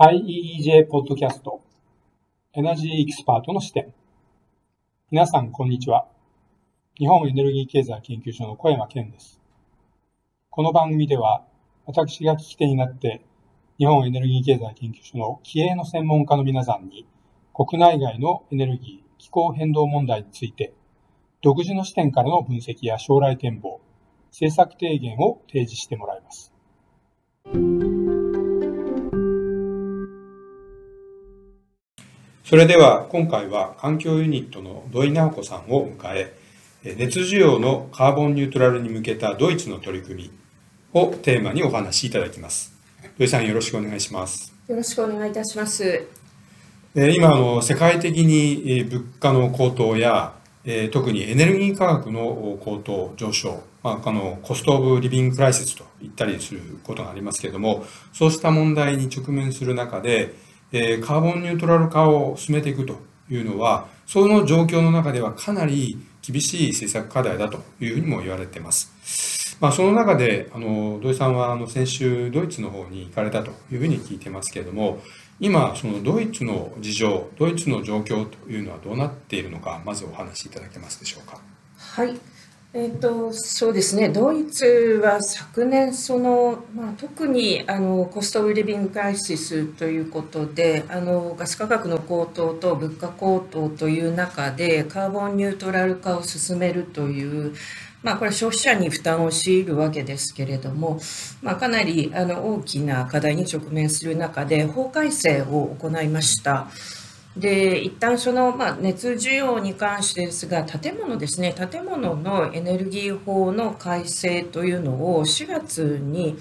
IEEJ ポッドキャストエナジーエキスパートの視点。皆さんこんにちは。日本エネルギー経済研究所の小山健です。この番組では私が聞き手になって日本エネルギー経済研究所の気鋭の専門家の皆さんに国内外のエネルギー気候変動問題について独自の視点からの分析や将来展望政策提言を提示してもらいます。それでは今回は環境ユニットの土井直子さんを迎え、熱需要のカーボンニュートラルに向けたドイツの取り組みをテーマにお話しいただきます。土井さんよろしくお願いします。よろしくお願いいたします。今あの世界的に物価の高騰や特にエネルギー価格の高騰上昇、まあ、あのコスト・オブ・リビング・クライシスと言ったりすることがありますけれどもそうした問題に直面する中でえカーボンニュートラル化を進めていくというのは、その状況の中ではかなり厳しい政策課題だというふうにも言われています。まあ、その中で、あの、土井さんは、あの、先週、ドイツの方に行かれたというふうに聞いてますけれども、今、そのドイツの事情、ドイツの状況というのはどうなっているのか、まずお話しいただけますでしょうか。はい。えーと、そうですねドイツは昨年その、まあ、特にあのコスト・オブ・リビング・クライシスということであのガス価格の高騰と物価高騰という中でカーボンニュートラル化を進めるという、まあ、これ消費者に負担を強いるわけですけれども、まあ、かなりあの大きな課題に直面する中で法改正を行いました。で一旦その、まあ、熱需要に関してですが建物ですね。建物のエネルギー法の改正というのを4月に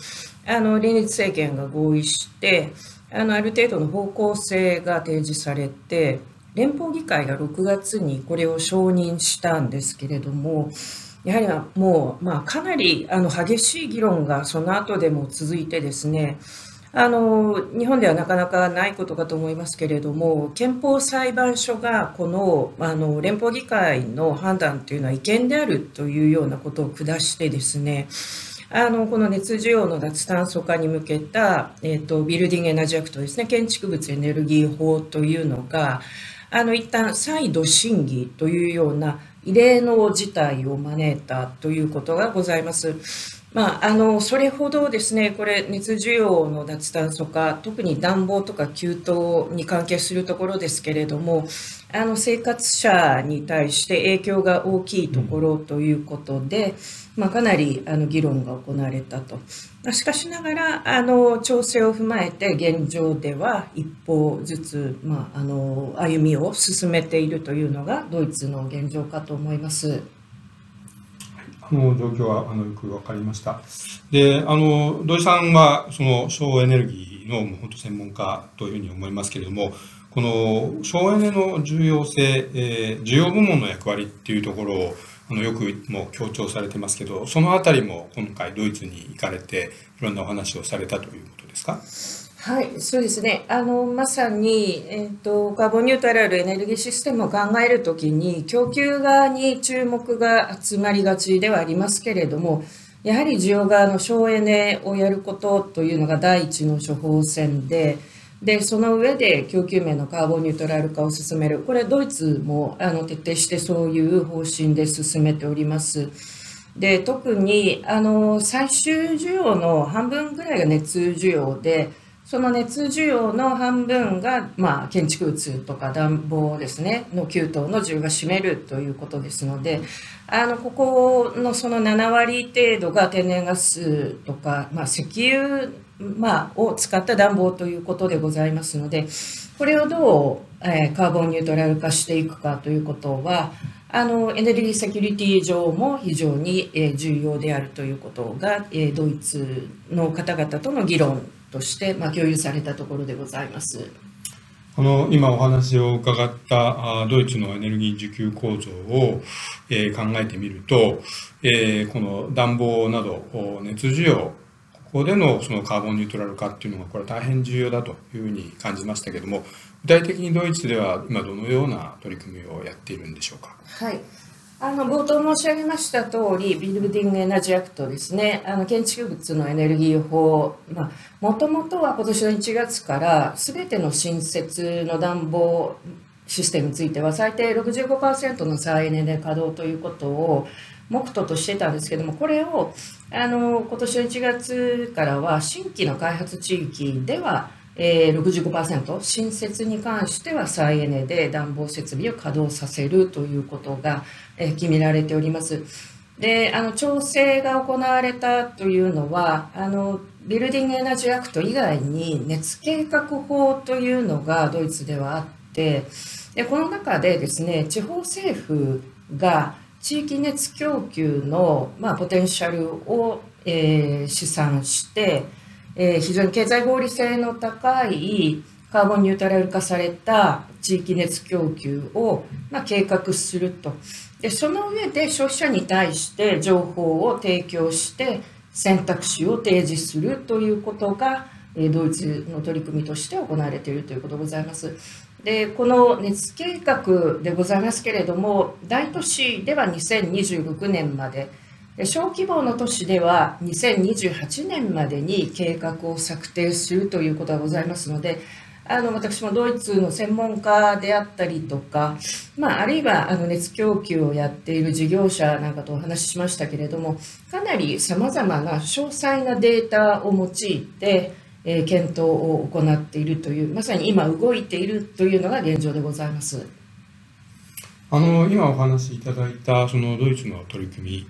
あの連立政権が合意してあのある程度の方向性が提示されて連邦議会が6月にこれを承認したんですけれどもやはりもう、まあ、かなりあの激しい議論がその後でも続いてですねあの日本ではなかなかないことかと思いますけれども憲法裁判所がこのあの連邦議会の判断というのは違憲であるというようなことを下してですねあのこの熱需要の脱炭素化に向けた、えーと、 Building Energy Act ですね建築物エネルギー法というのがあの一旦再度審議というような異例の事態を招いたということがございます。まあ、あのそれほどですねこれ熱需要の脱炭素化特に暖房とか給湯に関係するところですけれどもあの生活者に対して影響が大きいところということで、まあ、かなりあの議論が行われたと。しかしながらあの調整を踏まえて現状では一歩ずつ、まあ、あの歩みを進めているというのがドイツの現状かと思います。の状況はあのよく分かりました。で、あの土井さんはその省エネルギーのもう本当専門家というふうに思いますけれども、この省エネの重要性、えー、需要部門の役割っていうところをあのよくも強調されてますけど、そのあたりも今回ドイツに行かれていろんなお話をされたということですか？はい、そうですね。あの、まさに、えっ、ー、と、カーボンニュートラルエネルギーシステムを考えるときに、供給側に注目が集まりがちではありますけれども、やはり需要側の省エネをやることというのが第一の処方箋で、で、その上で供給面のカーボンニュートラル化を進める。これ、ドイツもあの徹底してそういう方針で進めております。で、特に、あの、最終需要の半分ぐらいが熱需要で、その熱需要の半分が、まあ、建築物とか暖房ですねの給湯の需要が占めるということですのであのここのその7割程度が天然ガスとか、まあ、石油、まあ、を使った暖房ということでございますのでこれをどう、えー、カーボンニュートラル化していくかということはあのエネルギーセキュリティ上も非常に、えー、重要であるということが、えー、ドイツの方々との議論として、まあ、共有されたところでございます。この今お話を伺ったドイツのエネルギー需給構造を、え考えてみると、えこの暖房など熱需要ここでのそのカーボンニュートラル化っていうのがこれ大変重要だというふうに感じましたけども具体的にドイツでは今どのような取り組みをやっているんでしょうか？はいあの冒頭申し上げました通り、 Building Energy Act ですね、あの建築物のエネルギー法、もともとは今年の1月から、すべての新設の暖房システムについては、最低65%の再エネで稼働ということを目途としてたんですけども、これをあの今年の1月からは、新規の開発地域では、えー、65%新設に関しては再エネで暖房設備を稼働させるということが、えー、決められております。であの調整が行われたというのはあの Building Energy Act 以外に熱計画法というのがドイツではあってでこの中でですね地方政府が地域熱供給の、まあ、ポテンシャルを、えー、試算してえー、非常に経済合理性の高いカーボンニュートラル化された地域熱供給を、まあ、計画するとでその上で消費者に対して情報を提供して選択肢を提示するということがえドイツの取り組みとして行われているということでございます。でこの熱計画でございますけれども大都市では2026年まで小規模の都市では2028年までに計画を策定するということがございますのであの私もドイツの専門家であったりとか、まあ、あるいはあの熱供給をやっている事業者なんかとお話ししましたけれどもかなりさまざまな詳細なデータを用いて、え、検討を行っているというまさに今動いているというのが現状でございます。あの今お話しいただいたそのドイツの取り組み、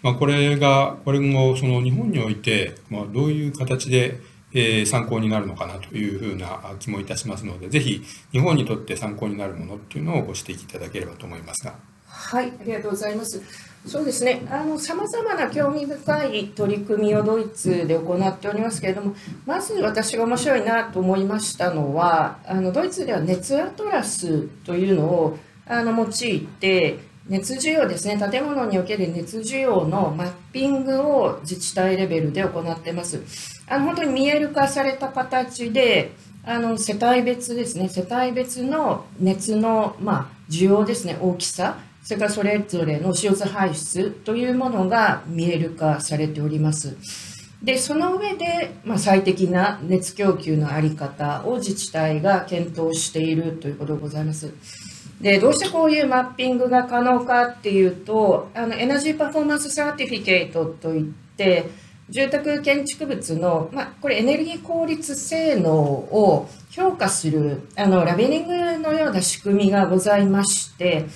まあ、これがこれもその日本において、まあ、どういう形で、えー、参考になるのかなというふうな気もいたしますのでぜひ日本にとって参考になるものっていうのをご指摘いただければと思いますが。はいありがとうございますそうですねさまざまな興味深い取り組みをドイツで行っておりますけれどもまず私が面白いなと思いましたのはあのドイツでは熱アトラスというのをあの用いて熱需要ですね建物における熱需要のマッピングを自治体レベルで行ってますあの本当に見える化された形であの世帯別ですね世帯別の熱の、まあ、需要ですね大きさそれからそれぞれの CO2 排出というものが見える化されておりますでその上で、まあ、最適な熱供給の在り方を自治体が検討しているということでございます。でどうしてこういうマッピングが可能かっていうとあの Energy Performance Certificate といって住宅建築物の、まあ、これエネルギー効率性能を評価するあのラベリングのような仕組みがございまして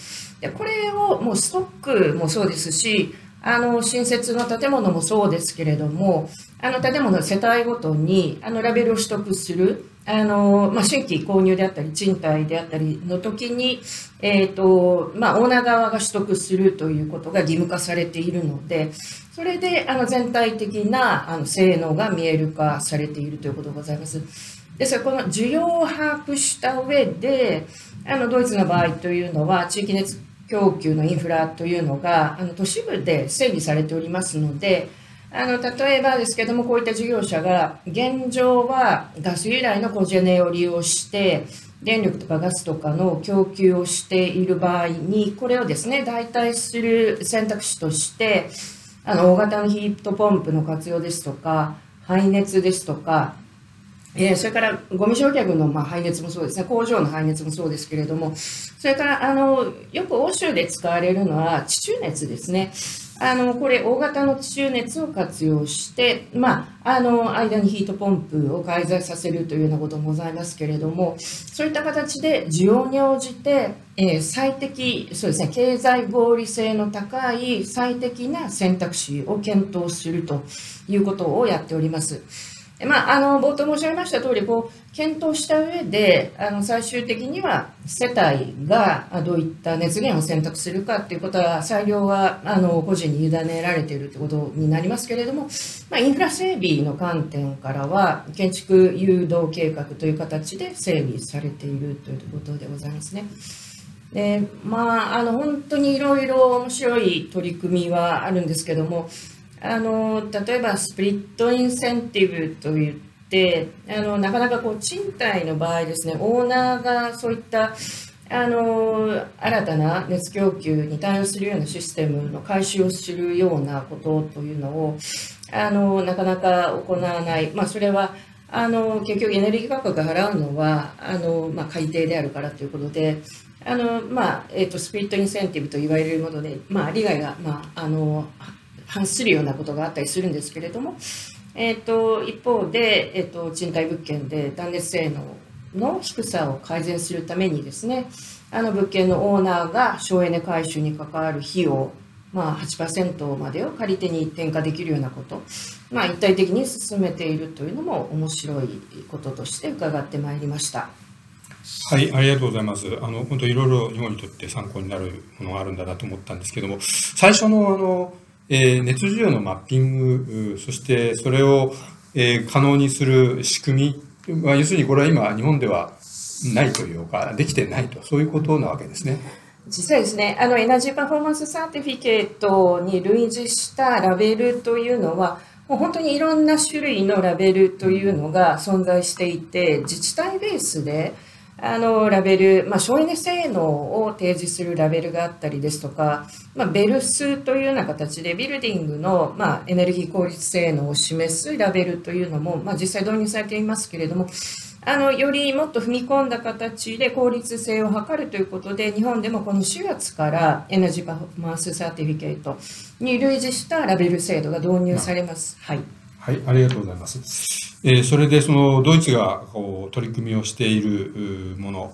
でこれをもうストックもそうですしあの新設の建物もそうですけれどもあの建物世帯ごとにあのラベルを取得するあの、まあ、新規購入であったり、賃貸であったりの時に、えっ、ー、と、まあ、オーナー側が取得するということが義務化されているので、それで、あの、全体的な、あの、性能が見える化されているということでございます。ですから、この需要を把握した上で、あの、ドイツの場合というのは、地域熱供給のインフラというのが、あの、都市部で整備されておりますので、あの例えばですけどもこういった事業者が現状はガス由来のコジェネを利用して電力とかガスとかの供給をしている場合にこれをですね代替する選択肢としてあの大型のヒートポンプの活用ですとか排熱ですとかえ、それからゴミ焼却のま排熱もそうですね、工場の排熱もそうですけれども、それからあのよく欧州で使われるのは地中熱ですね。あのこれ大型の地中熱を活用して、まあ、あの間にヒートポンプを介在させるというようなこともございますけれどもそういった形で需要に応じて、えー、最適そうですね経済合理性の高い最適な選択肢を検討するということをやっております。まあ、あの冒頭申し上げました通りこり検討した上であの最終的には世帯がどういった熱源を選択するかということは裁量はあの個人に委ねられているということになりますけれども、まあ、インフラ整備の観点からは建築誘導計画という形で整備されているということでございますね。でまあ、あの本当にいろいろ面白い取り組みはあるんですけどもあの例えばスプリットインセンティブといってあのなかなかこう賃貸の場合ですねオーナーがそういったあの新たな熱供給に対応するようなシステムの改修をするようなことというのをあのなかなか行わない、まあ、それはあの結局エネルギー価格が払うのはあの、まあ、海底であるからということであの、まあえーと、スピリットインセンティブと言われるもので、まあ、利害が、まあ、あの反するようなことがあったりするんですけれども、えーと、一方で、えーと、賃貸物件で断熱性能の低さを改善するためにですねあの物件のオーナーが省エネ回収に関わる費用まあ、8%までを借り手に転嫁できるようなこと、まあ、一体的に進めているというのも面白いこととして伺ってまいりました。はい、ありがとうございます。あの、本当いろいろ日本にとって参考になるものがあるんだなと思ったんですけども、最初のあの、え、熱需要のマッピング、そしてそれを、え、可能にする仕組み、まあ、要するにこれは今日本ではないというか、できてないと、そういうことなわけですね。実際ですね、あの Energy Performance Certificate に類似したラベルというのは、もう本当にいろんな種類のラベルというのが存在していて、自治体ベースであのラベル、まあ、省エネ性能を提示するラベルがあったりですとか、まあ、 BELS というような形でビルディングの、まあ、エネルギー効率性能を示すラベルというのも、まあ、実際導入されていますけれども、あのよりもっと踏み込んだ形で効率性を図るということで日本でもこの4月から Energy Performance Certificate に類似したラベル制度が導入されます。はい、はい、ありがとうございます。えー、それでそのドイツがこう取り組みをしているもの、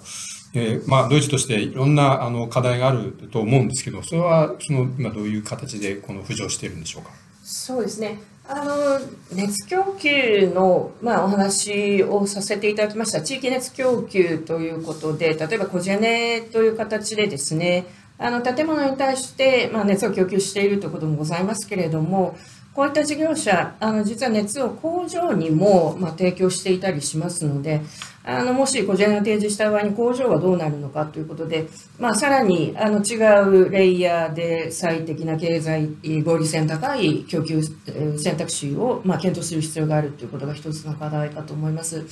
えー、まあ、ドイツとしていろんなあの課題があると思うんですけど、それはその今どういう形でこの浮上しているんでしょうか？そうですね。あの熱供給の、まあ、お話をさせていただきました地域熱供給ということで例えばコジェネという形でですねあの建物に対して、まあ、熱を供給しているということもございますけれどもこういった事業者あの実は熱を工場にも、まあ、提供していたりしますのであのもし個人が提示した場合に工場はどうなるのかということで、まあ、さらにあの違うレイヤーで最適な経済合理性高い供給選択肢を、まあ、検討する必要があるということが一つの課題かと思います。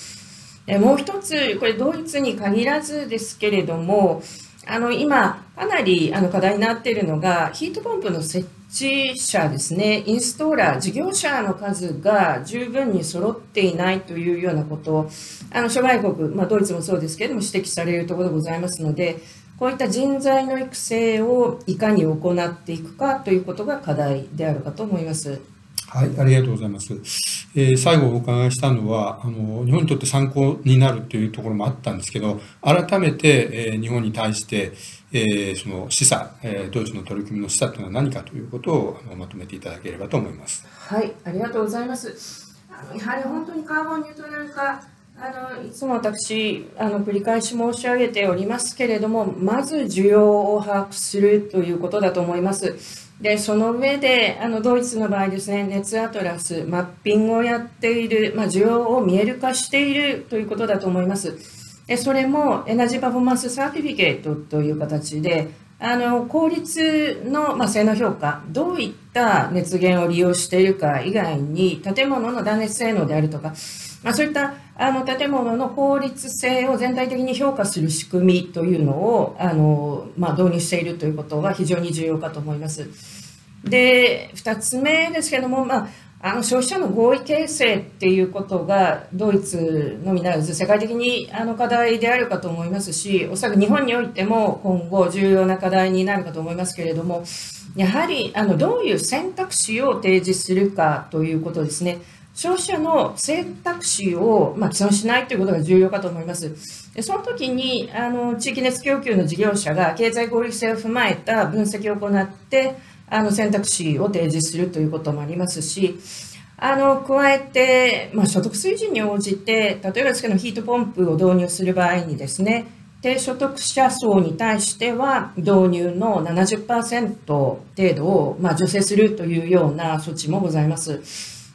もう一つ、これドイツに限らずですけれども、あの今、かなりあの課題になっているのが、ヒートポンプの設置者ですね、インストーラー、事業者の数が十分に揃っていないというようなことを、あの諸外国、まあ、ドイツもそうですけれども、指摘されるところでございますので、こういった人材の育成をいかに行っていくかということが課題であるかと思います。はい、ありがとうございます。えー、最後お伺いしたのは、あの、日本にとって参考になるというところもあったんですけど、改めて、えー、日本に対して、えー、その示唆、えー、ドイツの取り組みの示唆というのは何かということをあのまとめていただければと思います。はい、ありがとうございます。やはり本当にカーボンニュートラル化、あのいつも私あの繰り返し申し上げておりますけれども、まず需要を把握するということだと思います。で、その上で、あの、ドイツの場合ですね、熱アトラス、マッピングをやっている、まあ、需要を見える化しているということだと思います。でそれも Energy Performance Certificate という形で、あの効率の、まあ、性能評価、どういった熱源を利用しているか以外に、建物の断熱性能であるとか、まあ、そういったあの建物の効率性を全体的に評価する仕組みというのをあの、まあ、導入しているということが非常に重要かと思います。で、2つ目ですけども、まああの消費者の合意形成っていうことがドイツのみならず世界的にあの課題であるかと思いますしおそらく日本においても今後重要な課題になるかと思いますけれどもやはりあのどういう選択肢を提示するかということですね消費者の選択肢を、まあ、既存しないということが重要かと思います。でその時にあの地域熱供給の事業者が経済合理性を踏まえた分析を行ってあの選択肢を提示するということもありますし、あの、加えて、まあ、所得水準に応じて、例えばですけど、ヒートポンプを導入する場合にですね、低所得者層に対しては導入の70%程度を、まあ、助成するというような措置もございます。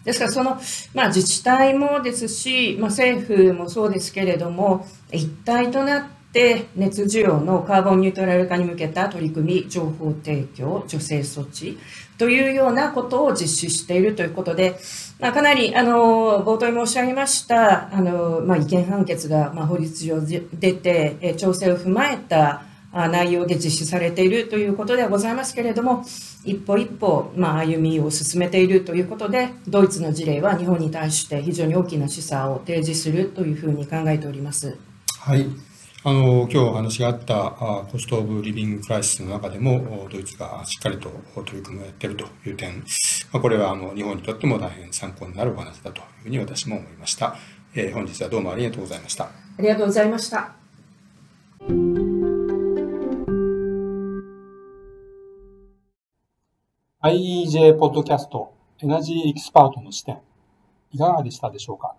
ですから、その、まあ、自治体もですし、まあ、政府もそうですけれども、一体となっで熱需要のカーボンニュートラル化に向けた取り組み、情報提供、助成措置というようなことを実施しているということで、まあ、かなりあの冒頭に申し上げましたあの、まあ、違憲判決が、まあ、法律上出て、え調整を踏まえた内容で実施されているということではございますけれども、一歩一歩、まあ、歩みを進めているということで、ドイツの事例は日本に対して非常に大きな示唆を提示するというふうに考えております。はい。あの、今日お話があったあコストオブリビングクライシスの中でも、ドイツがしっかりと取り組みをやっているという点、まあ、これはあの日本にとっても大変参考になるお話だというふうに私も思いました。えー、本日はどうもありがとうございました。ありがとうございました。IEJ ポッドキャストエナジーエキスパートの視点いかがでしたでしょうか？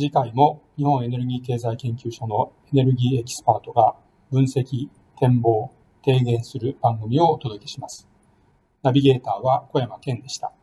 次回も日本エネルギー経済研究所のエネルギーエキスパートが分析、展望、提言する番組をお届けします。ナビゲーターは小山健でした。